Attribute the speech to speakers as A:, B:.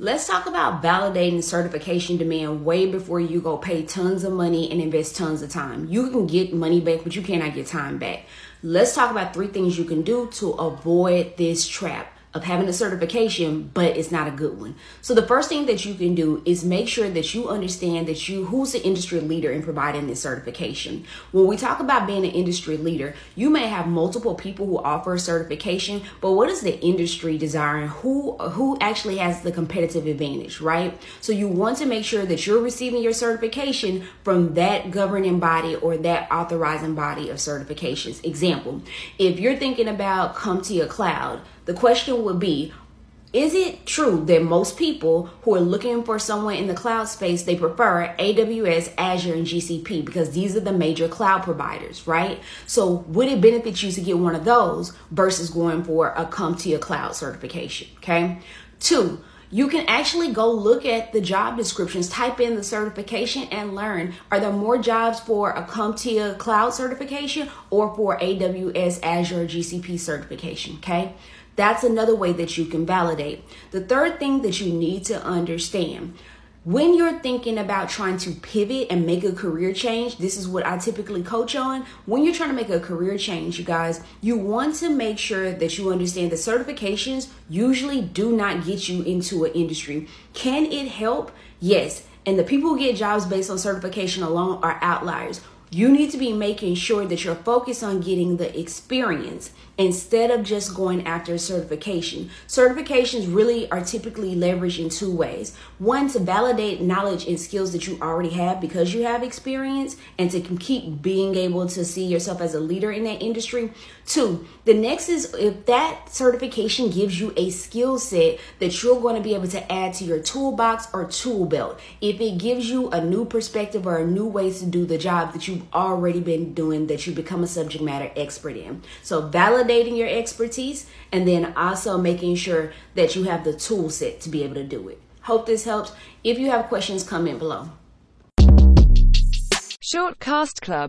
A: Let's talk about validating certification demand way before you go pay tons of money and invest tons of time. You can get money back, but you cannot get time back. Let's talk about three things you can do to avoid this trap of having a certification, but it's not a good one. So the first thing that you can do is make sure that you understand that you who's the industry leader in providing this certification. When we talk about being an industry leader, you may have multiple people who offer a certification, but what is the industry desiring? Who who actually has the competitive advantage, right? So you want to make sure that you're receiving your certification from that governing body or that authorizing body of certifications. Example, if you're thinking about CompTIA Cloud, the question would be is it true that most people who are looking for someone in the cloud space they prefer AWS, Azure, and GCP because these are the major cloud providers, right? So would it benefit you to get one of those versus going for a CompTIA Cloud certification? Okay. Two, you can actually go look at the job descriptions, type in the certification, and learn are there more jobs for a CompTIA Cloud certification or for AWS, Azure, GCP certification? Okay. That's another way that you can validate. The third thing that you need to understand when you're thinking about trying to pivot and make a career change, this is what I typically coach on. When you're trying to make a career change, you guys, you want to make sure that you understand that certifications usually do not get you into an industry. Can it help? Yes. And the people who get jobs based on certification alone are outliers. You need to be making sure that you're focused on getting the experience instead of just going after certification. Certifications really are typically leveraged in two ways. One, to validate knowledge and skills that you already have because you have experience and to keep being able to see yourself as a leader in that industry. Two, the next is if that certification gives you a skill set that you're going to be able to add to your toolbox or tool belt. If it gives you a new perspective or a new ways to do the job that you've already been doing that you become a subject matter expert in. So validating your expertise and then also making sure that you have the tool set to be able to do it. Hope this helps. If you have questions, comment below.
B: Shortcast Club